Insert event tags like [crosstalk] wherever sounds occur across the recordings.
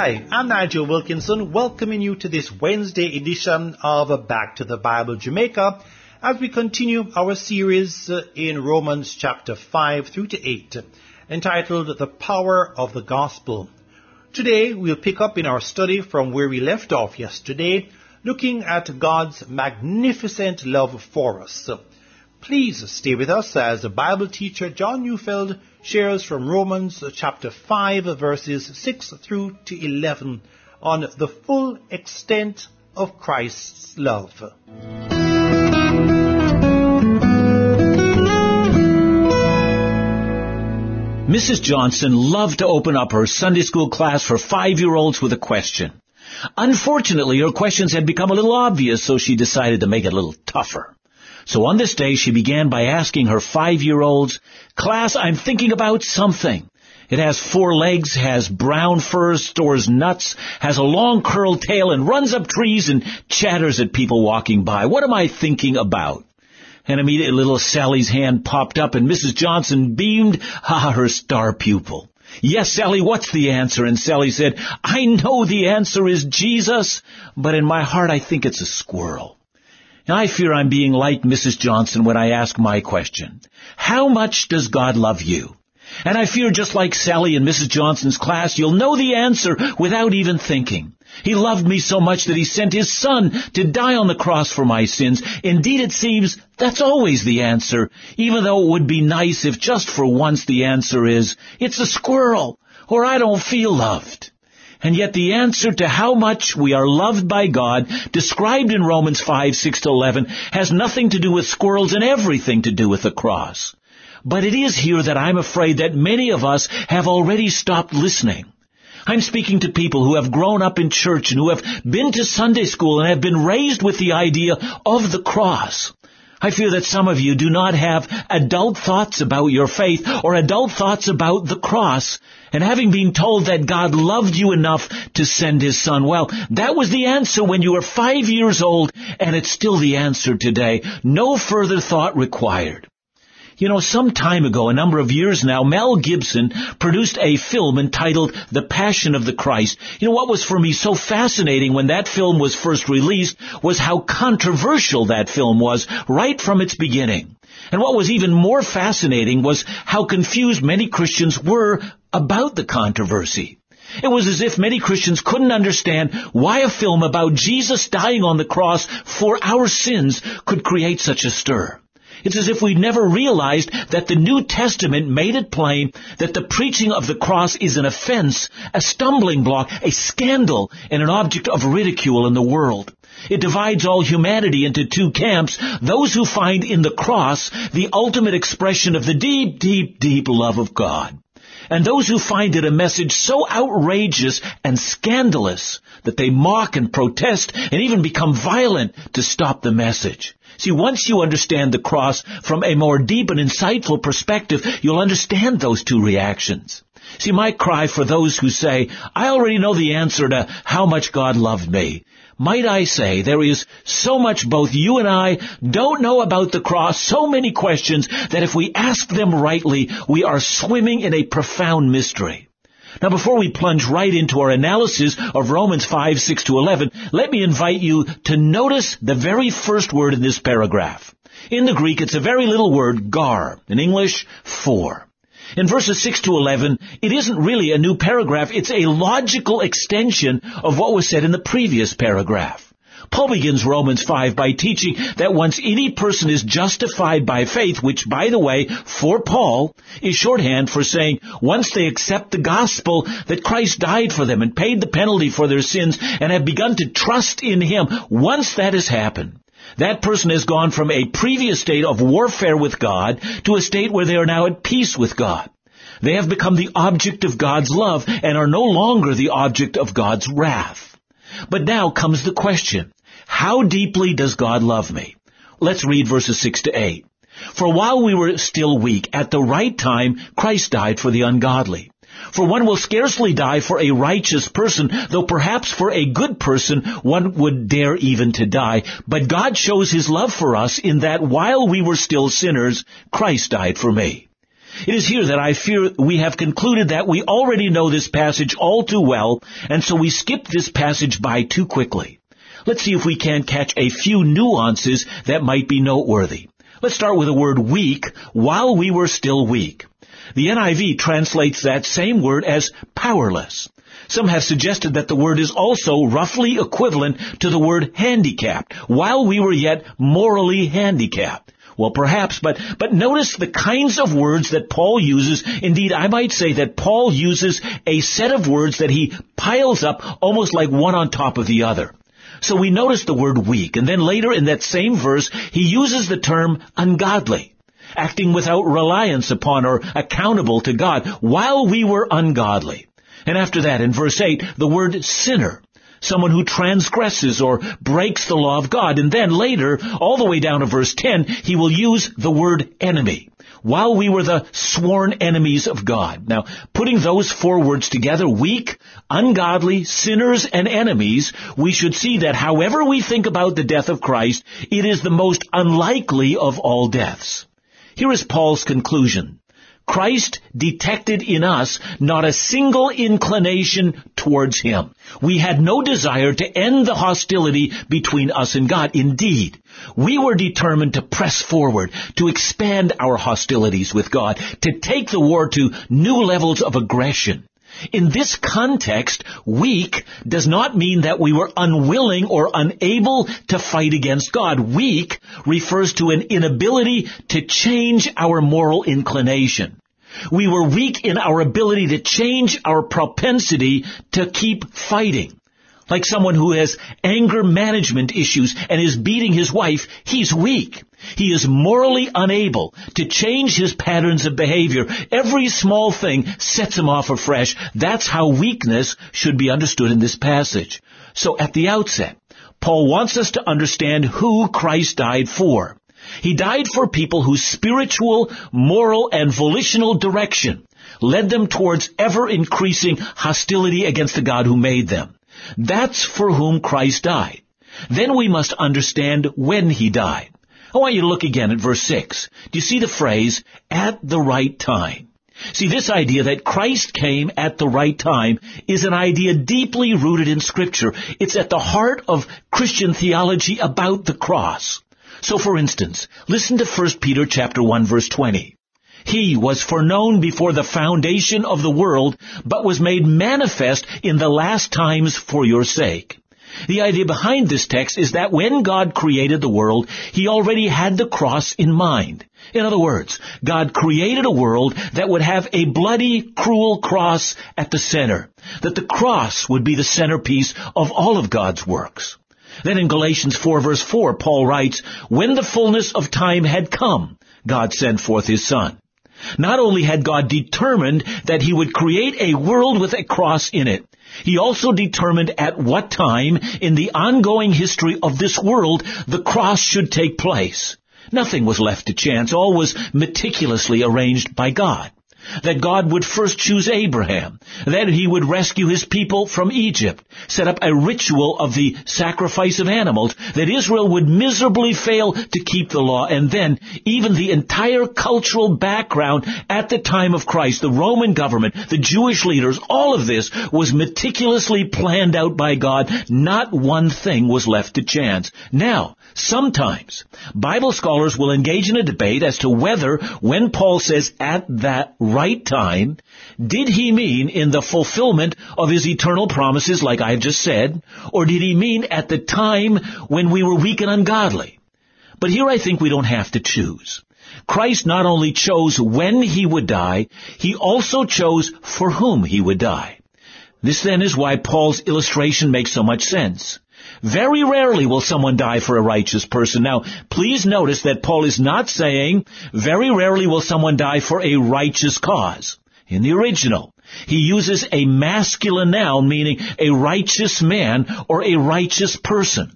Hi, I'm Nigel Wilkinson, welcoming you to this Wednesday edition of Back to the Bible Jamaica as we continue our series uh, in Romans chapter 5 through to 8, entitled The Power of the Gospel. Today we'll pick up in our study from where we left off yesterday, looking at God's magnificent love for us. Please stay with us as Bible teacher John Neufeld shares from Romans uh, chapter 5 uh, verses 6 through to 11 on the full extent of Christ's love. Mrs. Johnson loved to open up her Sunday school class for five-year-olds with a question. Unfortunately, her questions had become a little obvious, so she decided to make it a little tougher. So on this day, she began by asking her five-year-olds, Class, I'm thinking about something. It has four legs, has brown fur, stores nuts, has a long curled tail, and runs up trees and chatters at people walking by. What am I thinking about? And immediately little Sally's hand popped up and Mrs. Johnson beamed, ah, her star pupil. Yes, Sally, what's the answer? And Sally said, I know the answer is Jesus, but in my heart I think it's a squirrel. I fear I'm being like Mrs. Johnson when I ask my question. How much does God love you? And I fear just like Sally in Mrs. Johnson's class, you'll know the answer without even thinking. He loved me so much that he sent his son to die on the cross for my sins. Indeed, it seems that's always the answer, even though it would be nice if just for once the answer is, it's a squirrel, or I don't feel loved. And yet the answer to how much we are loved by God, described in Romans 5, 6 to 11, has nothing to do with squirrels and everything to do with the cross. But it is here that I'm afraid that many of us have already stopped listening. I'm speaking to people who have grown up in church and who have been to Sunday school and have been raised with the idea of the cross. I fear that some of you do not have adult thoughts about your faith or adult thoughts about the cross. And having been told that God loved you enough to send His Son, well, that was the answer when you were five years old, and it's still the answer today. No further thought required. You know, some time ago, a number of years now, Mel Gibson produced a film entitled The Passion of the Christ. You know, what was for me so fascinating when that film was first released was how controversial that film was right from its beginning. And what was even more fascinating was how confused many Christians were about the controversy. It was as if many Christians couldn't understand why a film about Jesus dying on the cross for our sins could create such a stir. It's as if we never realized that the New Testament made it plain that the preaching of the cross is an offense, a stumbling block, a scandal, and an object of ridicule in the world. It divides all humanity into two camps, those who find in the cross the ultimate expression of the deep, deep, deep love of God. And those who find it a message so outrageous and scandalous that they mock and protest and even become violent to stop the message. See, once you understand the cross from a more deep and insightful perspective, you'll understand those two reactions. See, my cry for those who say, I already know the answer to how much God loved me. Might I say, there is so much both you and I don't know about the cross, so many questions, that if we ask them rightly, we are swimming in a profound mystery. Now before we plunge right into our analysis of Romans 5, 6 to 11, let me invite you to notice the very first word in this paragraph. In the Greek, it's a very little word, gar. In English, for. In verses 6 to 11, it isn't really a new paragraph, it's a logical extension of what was said in the previous paragraph. Paul begins Romans 5 by teaching that once any person is justified by faith, which by the way, for Paul, is shorthand for saying once they accept the gospel that Christ died for them and paid the penalty for their sins and have begun to trust in Him, once that has happened, that person has gone from a previous state of warfare with God to a state where they are now at peace with God. They have become the object of God's love and are no longer the object of God's wrath. But now comes the question. How deeply does God love me? Let's read verses 6 to 8. For while we were still weak, at the right time, Christ died for the ungodly. For one will scarcely die for a righteous person, though perhaps for a good person one would dare even to die. But God shows his love for us in that while we were still sinners, Christ died for me. It is here that I fear we have concluded that we already know this passage all too well, and so we skip this passage by too quickly. Let's see if we can catch a few nuances that might be noteworthy. Let's start with the word weak, while we were still weak. The NIV translates that same word as powerless. Some have suggested that the word is also roughly equivalent to the word handicapped, while we were yet morally handicapped. Well, perhaps, but, but notice the kinds of words that Paul uses. Indeed, I might say that Paul uses a set of words that he piles up almost like one on top of the other. So we notice the word weak, and then later in that same verse, he uses the term ungodly, acting without reliance upon or accountable to God while we were ungodly. And after that, in verse 8, the word sinner, someone who transgresses or breaks the law of God. And then later, all the way down to verse 10, he will use the word enemy. While we were the sworn enemies of God. Now, putting those four words together, weak, ungodly, sinners, and enemies, we should see that however we think about the death of Christ, it is the most unlikely of all deaths. Here is Paul's conclusion. Christ detected in us not a single inclination towards Him. We had no desire to end the hostility between us and God. Indeed, we were determined to press forward, to expand our hostilities with God, to take the war to new levels of aggression. In this context, weak does not mean that we were unwilling or unable to fight against God. Weak refers to an inability to change our moral inclination. We were weak in our ability to change our propensity to keep fighting. Like someone who has anger management issues and is beating his wife, he's weak. He is morally unable to change his patterns of behavior. Every small thing sets him off afresh. That's how weakness should be understood in this passage. So at the outset, Paul wants us to understand who Christ died for. He died for people whose spiritual, moral, and volitional direction led them towards ever increasing hostility against the God who made them. That's for whom Christ died. Then we must understand when he died. I want you to look again at verse 6. Do you see the phrase, at the right time? See, this idea that Christ came at the right time is an idea deeply rooted in scripture. It's at the heart of Christian theology about the cross. So for instance, listen to 1 Peter chapter 1 verse 20. He was foreknown before the foundation of the world, but was made manifest in the last times for your sake. The idea behind this text is that when God created the world, He already had the cross in mind. In other words, God created a world that would have a bloody, cruel cross at the center. That the cross would be the centerpiece of all of God's works. Then in Galatians 4 verse 4, Paul writes, When the fullness of time had come, God sent forth His Son. Not only had God determined that He would create a world with a cross in it, He also determined at what time in the ongoing history of this world the cross should take place. Nothing was left to chance. All was meticulously arranged by God that God would first choose Abraham, that he would rescue his people from Egypt, set up a ritual of the sacrifice of animals, that Israel would miserably fail to keep the law, and then even the entire cultural background at the time of Christ, the Roman government, the Jewish leaders, all of this was meticulously planned out by God. Not one thing was left to chance. Now, sometimes Bible scholars will engage in a debate as to whether when Paul says at that right time, did he mean in the fulfillment of his eternal promises like I've just said, or did he mean at the time when we were weak and ungodly? But here I think we don't have to choose. Christ not only chose when he would die, he also chose for whom he would die. This then is why Paul's illustration makes so much sense. Very rarely will someone die for a righteous person. Now, please notice that Paul is not saying very rarely will someone die for a righteous cause. In the original, he uses a masculine noun meaning a righteous man or a righteous person.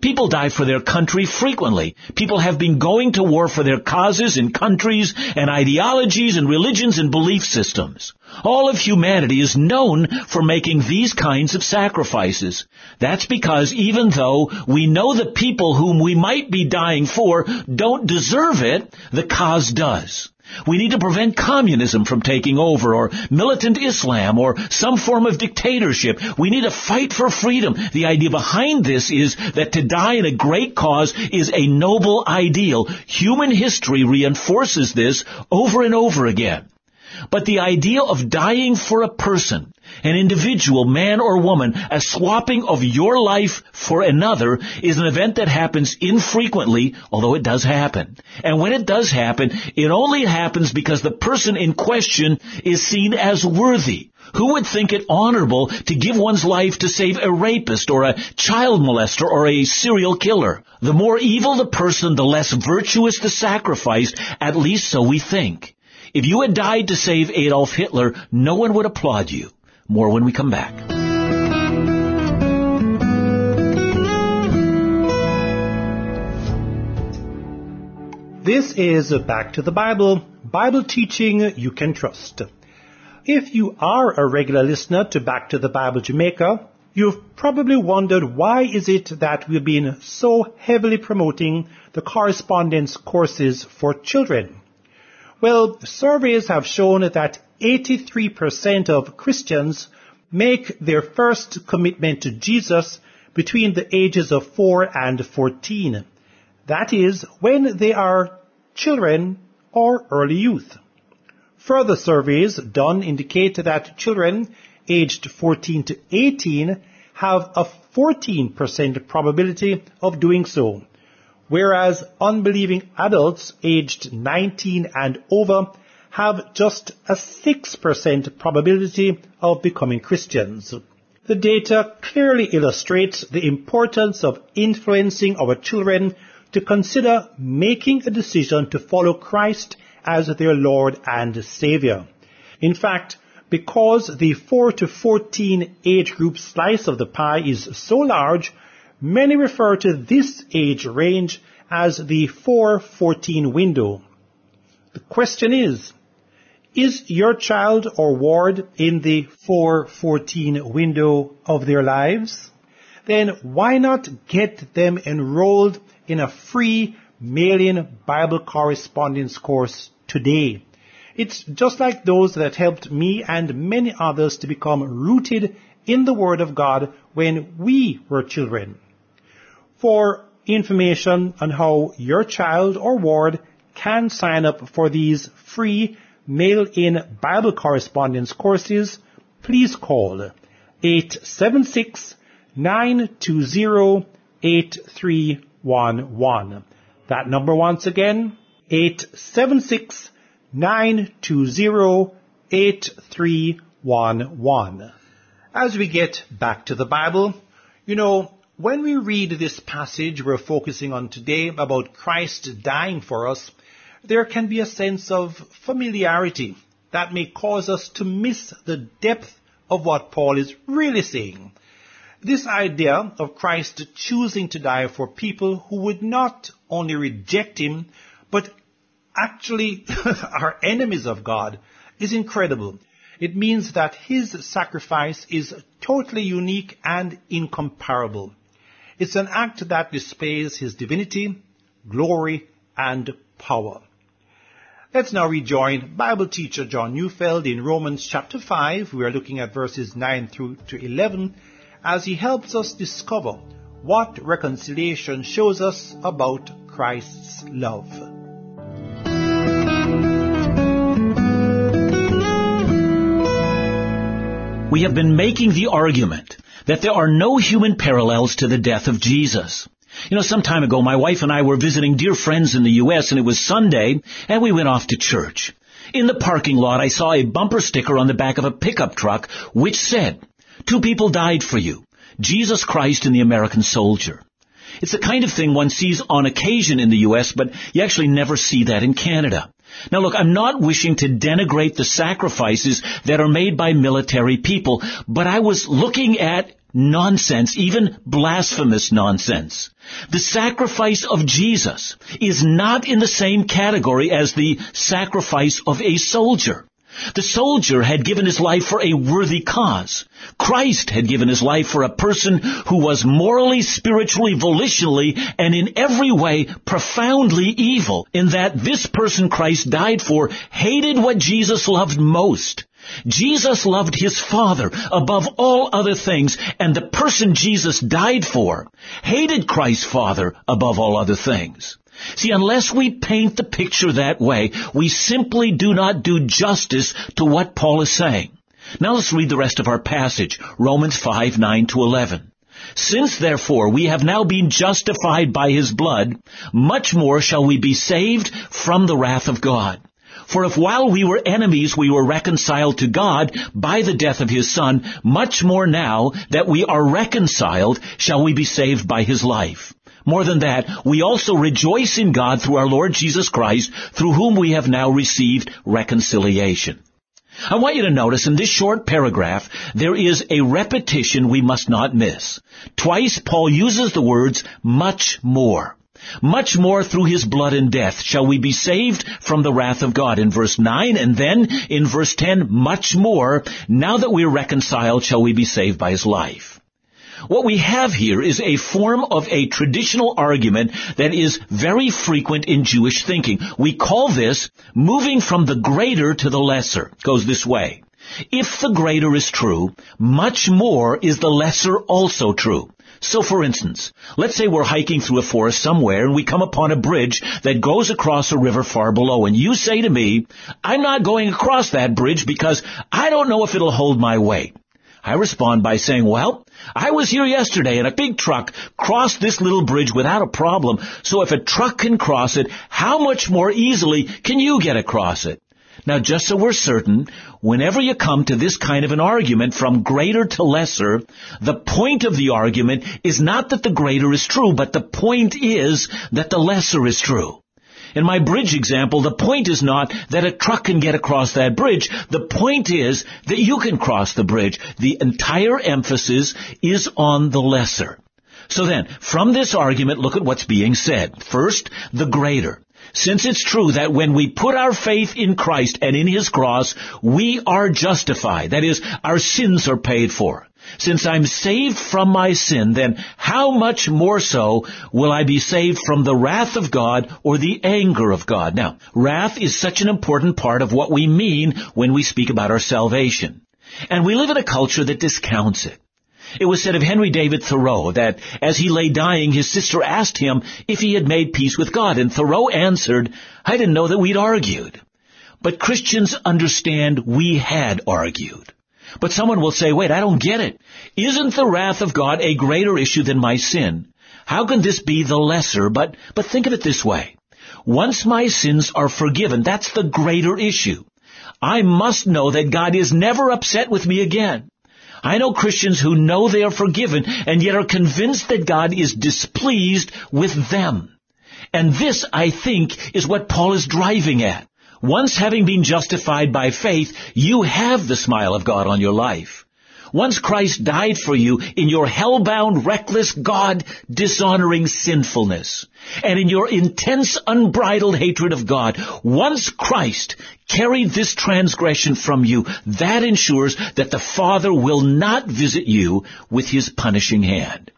People die for their country frequently. People have been going to war for their causes and countries and ideologies and religions and belief systems. All of humanity is known for making these kinds of sacrifices. That's because even though we know the people whom we might be dying for don't deserve it, the cause does. We need to prevent communism from taking over or militant Islam or some form of dictatorship. We need to fight for freedom. The idea behind this is that to die in a great cause is a noble ideal. Human history reinforces this over and over again. But the idea of dying for a person, an individual, man or woman, a swapping of your life for another is an event that happens infrequently, although it does happen. And when it does happen, it only happens because the person in question is seen as worthy. Who would think it honorable to give one's life to save a rapist or a child molester or a serial killer? The more evil the person, the less virtuous the sacrifice, at least so we think. If you had died to save Adolf Hitler, no one would applaud you. More when we come back. This is Back to the Bible, Bible teaching you can trust. If you are a regular listener to Back to the Bible Jamaica, you've probably wondered why is it that we've been so heavily promoting the correspondence courses for children. Well, surveys have shown that 83% of Christians make their first commitment to Jesus between the ages of 4 and 14. That is, when they are children or early youth. Further surveys done indicate that children aged 14 to 18 have a 14% probability of doing so, whereas unbelieving adults aged 19 and over have just a 6% probability of becoming Christians. The data clearly illustrates the importance of influencing our children to consider making a decision to follow Christ as their Lord and Savior. In fact, because the 4 to 14 age group slice of the pie is so large, many refer to this age range as the 4-14 window. The question is, is your child or ward in the 4-14 window of their lives? Then why not get them enrolled in a free mail-in Bible correspondence course today. It's just like those that helped me and many others to become rooted in the Word of God when we were children. For information on how your child or ward can sign up for these free mail-in Bible correspondence courses, please call 876 920 8311. That number once again, 876 920 8311. As we get back to the Bible, you know, when we read this passage we're focusing on today about Christ dying for us, there can be a sense of familiarity that may cause us to miss the depth of what Paul is really saying. This idea of Christ choosing to die for people who would not only reject him, but actually [laughs] are enemies of God is incredible. It means that his sacrifice is totally unique and incomparable. It's an act that displays his divinity, glory, and power. Let's now rejoin Bible teacher John Neufeld in Romans chapter 5. We are looking at verses 9 through to 11 as he helps us discover what reconciliation shows us about Christ's love. We have been making the argument that there are no human parallels to the death of Jesus. You know, some time ago, my wife and I were visiting dear friends in the U.S., and it was Sunday, and we went off to church. In the parking lot, I saw a bumper sticker on the back of a pickup truck, which said, Two people died for you, Jesus Christ and the American soldier. It's the kind of thing one sees on occasion in the U.S., but you actually never see that in Canada. Now look, I'm not wishing to denigrate the sacrifices that are made by military people, but I was looking at nonsense, even blasphemous nonsense. The sacrifice of Jesus is not in the same category as the sacrifice of a soldier. The soldier had given his life for a worthy cause. Christ had given his life for a person who was morally, spiritually, volitionally, and in every way profoundly evil in that this person Christ died for hated what Jesus loved most. Jesus loved his Father above all other things, and the person Jesus died for hated Christ's Father above all other things. See, unless we paint the picture that way, we simply do not do justice to what Paul is saying. Now let's read the rest of our passage, Romans 5, 9 to 11. Since therefore we have now been justified by his blood, much more shall we be saved from the wrath of God. For if while we were enemies we were reconciled to God by the death of his son, much more now that we are reconciled shall we be saved by his life. More than that, we also rejoice in God through our Lord Jesus Christ, through whom we have now received reconciliation. I want you to notice in this short paragraph, there is a repetition we must not miss. Twice Paul uses the words much more. Much more through his blood and death shall we be saved from the wrath of God in verse 9 and then in verse 10 much more now that we are reconciled shall we be saved by his life. What we have here is a form of a traditional argument that is very frequent in Jewish thinking. We call this moving from the greater to the lesser. It goes this way. If the greater is true, much more is the lesser also true. So for instance, let's say we're hiking through a forest somewhere and we come upon a bridge that goes across a river far below and you say to me, I'm not going across that bridge because I don't know if it'll hold my weight. I respond by saying, well, I was here yesterday and a big truck crossed this little bridge without a problem. So if a truck can cross it, how much more easily can you get across it? Now just so we're certain, whenever you come to this kind of an argument from greater to lesser, the point of the argument is not that the greater is true, but the point is that the lesser is true. In my bridge example, the point is not that a truck can get across that bridge. The point is that you can cross the bridge. The entire emphasis is on the lesser. So then, from this argument, look at what's being said. First, the greater. Since it's true that when we put our faith in Christ and in His cross, we are justified. That is, our sins are paid for. Since I'm saved from my sin, then how much more so will I be saved from the wrath of God or the anger of God? Now, wrath is such an important part of what we mean when we speak about our salvation. And we live in a culture that discounts it. It was said of Henry David Thoreau that as he lay dying, his sister asked him if he had made peace with God, and Thoreau answered, I didn't know that we'd argued. But Christians understand we had argued. But someone will say, wait, I don't get it. Isn't the wrath of God a greater issue than my sin? How can this be the lesser? But, but think of it this way. Once my sins are forgiven, that's the greater issue. I must know that God is never upset with me again. I know Christians who know they are forgiven and yet are convinced that God is displeased with them. And this, I think, is what Paul is driving at. Once having been justified by faith, you have the smile of God on your life. Once Christ died for you in your hell-bound, reckless, God-dishonoring sinfulness, and in your intense, unbridled hatred of God, once Christ carried this transgression from you, that ensures that the Father will not visit you with His punishing hand.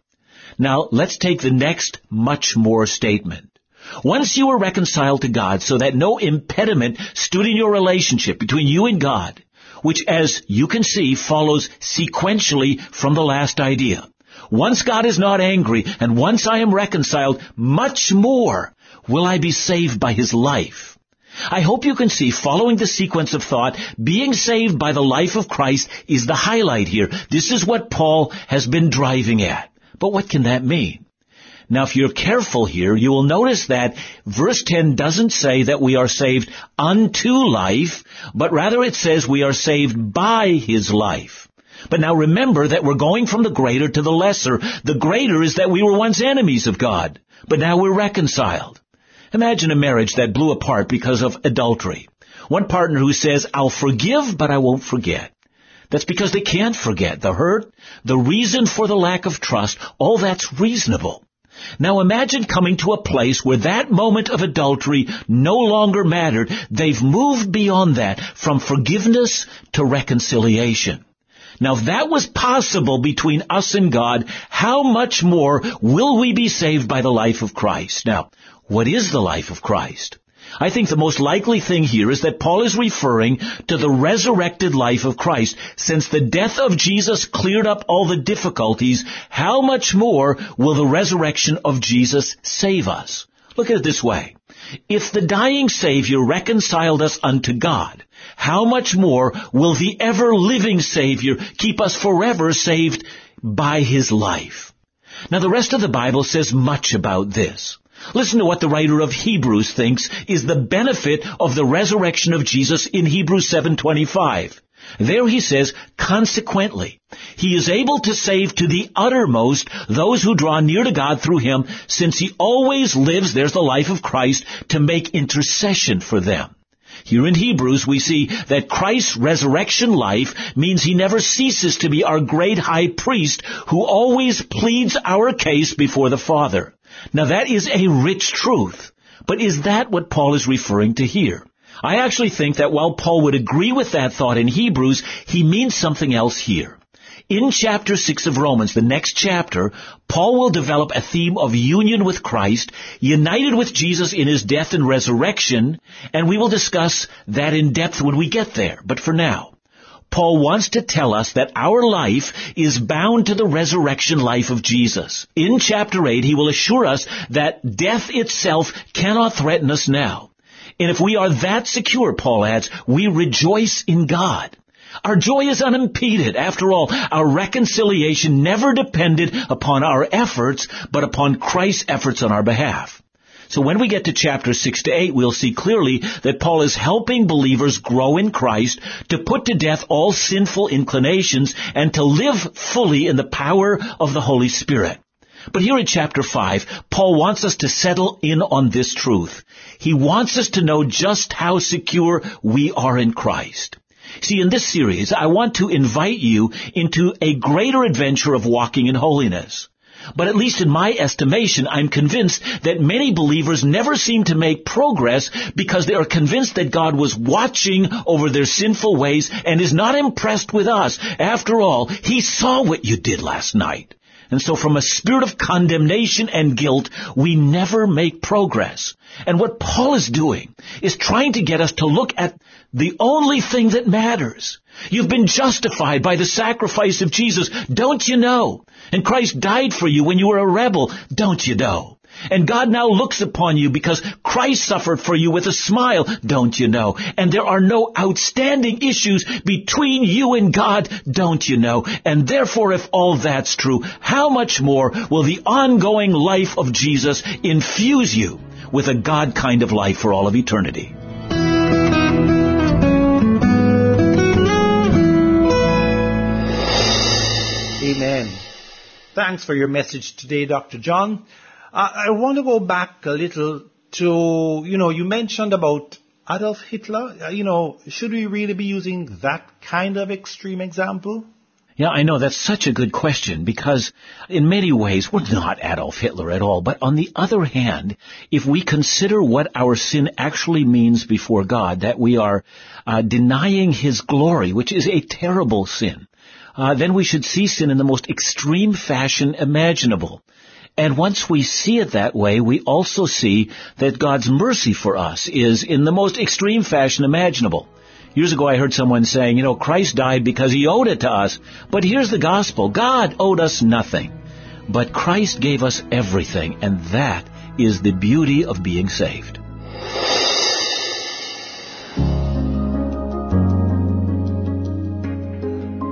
Now, let's take the next much more statement. Once you were reconciled to God so that no impediment stood in your relationship between you and God, which as you can see follows sequentially from the last idea. Once God is not angry and once I am reconciled, much more will I be saved by His life. I hope you can see following the sequence of thought, being saved by the life of Christ is the highlight here. This is what Paul has been driving at. But what can that mean? Now, if you're careful here, you will notice that verse 10 doesn't say that we are saved unto life, but rather it says we are saved by His life. But now remember that we're going from the greater to the lesser. The greater is that we were once enemies of God, but now we're reconciled. Imagine a marriage that blew apart because of adultery. One partner who says, I'll forgive, but I won't forget. That's because they can't forget the hurt, the reason for the lack of trust. All that's reasonable. Now imagine coming to a place where that moment of adultery no longer mattered. They've moved beyond that from forgiveness to reconciliation. Now if that was possible between us and God, how much more will we be saved by the life of Christ? Now, what is the life of Christ? I think the most likely thing here is that Paul is referring to the resurrected life of Christ. Since the death of Jesus cleared up all the difficulties, how much more will the resurrection of Jesus save us? Look at it this way. If the dying Savior reconciled us unto God, how much more will the ever living Savior keep us forever saved by His life? Now the rest of the Bible says much about this. Listen to what the writer of Hebrews thinks is the benefit of the resurrection of Jesus in Hebrews 7:25. There he says, consequently, he is able to save to the uttermost those who draw near to God through him, since he always lives, there's the life of Christ, to make intercession for them. Here in Hebrews we see that Christ's resurrection life means he never ceases to be our great high priest who always pleads our case before the Father. Now that is a rich truth. But is that what Paul is referring to here? I actually think that while Paul would agree with that thought in Hebrews, he means something else here. In chapter 6 of Romans, the next chapter, Paul will develop a theme of union with Christ, united with Jesus in his death and resurrection, and we will discuss that in depth when we get there. But for now, Paul wants to tell us that our life is bound to the resurrection life of Jesus. In chapter 8, he will assure us that death itself cannot threaten us now. And if we are that secure, Paul adds, we rejoice in God. Our joy is unimpeded. After all, our reconciliation never depended upon our efforts, but upon Christ's efforts on our behalf. So when we get to chapter 6 to 8, we'll see clearly that Paul is helping believers grow in Christ to put to death all sinful inclinations and to live fully in the power of the Holy Spirit. But here in chapter 5, Paul wants us to settle in on this truth. He wants us to know just how secure we are in Christ. See, in this series, I want to invite you into a greater adventure of walking in holiness. But at least in my estimation, I'm convinced that many believers never seem to make progress because they are convinced that God was watching over their sinful ways and is not impressed with us. After all, He saw what you did last night. And so from a spirit of condemnation and guilt, we never make progress. And what Paul is doing is trying to get us to look at the only thing that matters. You've been justified by the sacrifice of Jesus, don't you know? And Christ died for you when you were a rebel, don't you know? And God now looks upon you because Christ suffered for you with a smile, don't you know? And there are no outstanding issues between you and God, don't you know? And therefore, if all that's true, how much more will the ongoing life of Jesus infuse you with a God kind of life for all of eternity? Amen. Thanks for your message today, Dr. John. I, want to go back a little to, you know, you mentioned about Adolf Hitler. Uh, you know, should we really be using that kind of extreme example? Yeah, I know that's such a good question because in many ways we're not Adolf Hitler at all. But on the other hand, if we consider what our sin actually means before God, that we are uh, denying His glory, which is a terrible sin, uh, then we should see sin in the most extreme fashion imaginable. And once we see it that way, we also see that God's mercy for us is in the most extreme fashion imaginable. Years ago I heard someone saying, you know, Christ died because he owed it to us. But here's the gospel. God owed us nothing. But Christ gave us everything, and that is the beauty of being saved.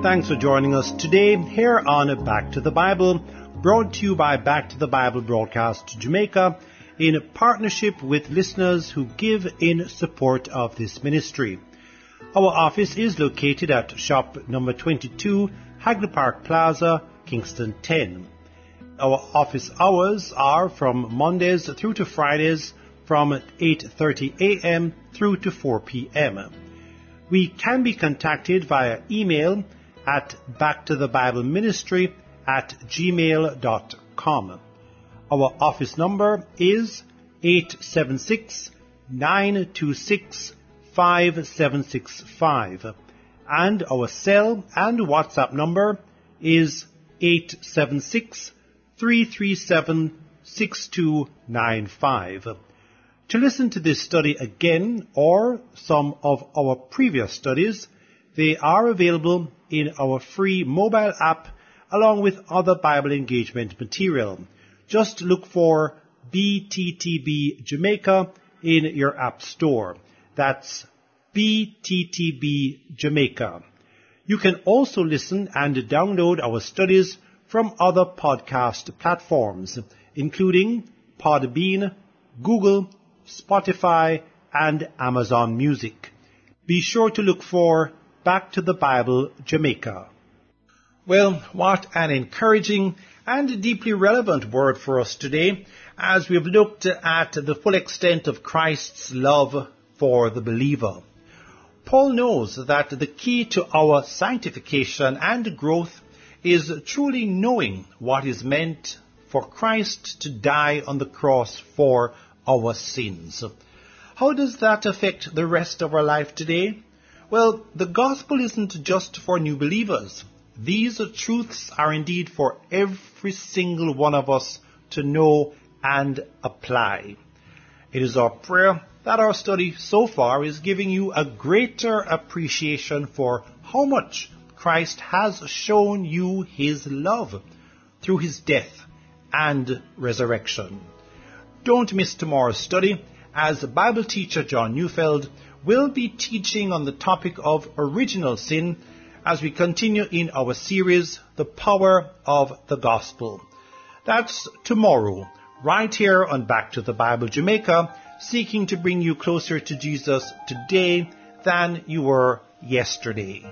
Thanks for joining us today here on Back to the Bible, brought to you by Back to the Bible Broadcast Jamaica in partnership with listeners who give in support of this ministry. Our office is located at shop number 22, Hagley Park Plaza, Kingston 10. Our office hours are from Mondays through to Fridays from 8:30 a.m. through to 4 p.m. We can be contacted via email at backtothebibleministry at gmail.com. Our office number is 876 926 5765 and our cell and WhatsApp number is 876 337 6295. To listen to this study again or some of our previous studies, they are available in our free mobile app along with other Bible engagement material. Just look for BTTB Jamaica in your app store. That's BTTB Jamaica. You can also listen and download our studies from other podcast platforms, including Podbean, Google, Spotify, and Amazon Music. Be sure to look for Back to the Bible Jamaica. Well, what an encouraging and deeply relevant word for us today as we've looked at the full extent of Christ's love for the believer. Paul knows that the key to our sanctification and growth is truly knowing what is meant for Christ to die on the cross for our sins. How does that affect the rest of our life today? Well, the gospel isn't just for new believers. These truths are indeed for every single one of us to know and apply. It is our prayer that our study so far is giving you a greater appreciation for how much Christ has shown you his love through his death and resurrection. Don't miss tomorrow's study as Bible teacher John Neufeld will be teaching on the topic of original sin as we continue in our series, The Power of the Gospel. That's tomorrow, right here on Back to the Bible Jamaica seeking to bring you closer to Jesus today than you were yesterday.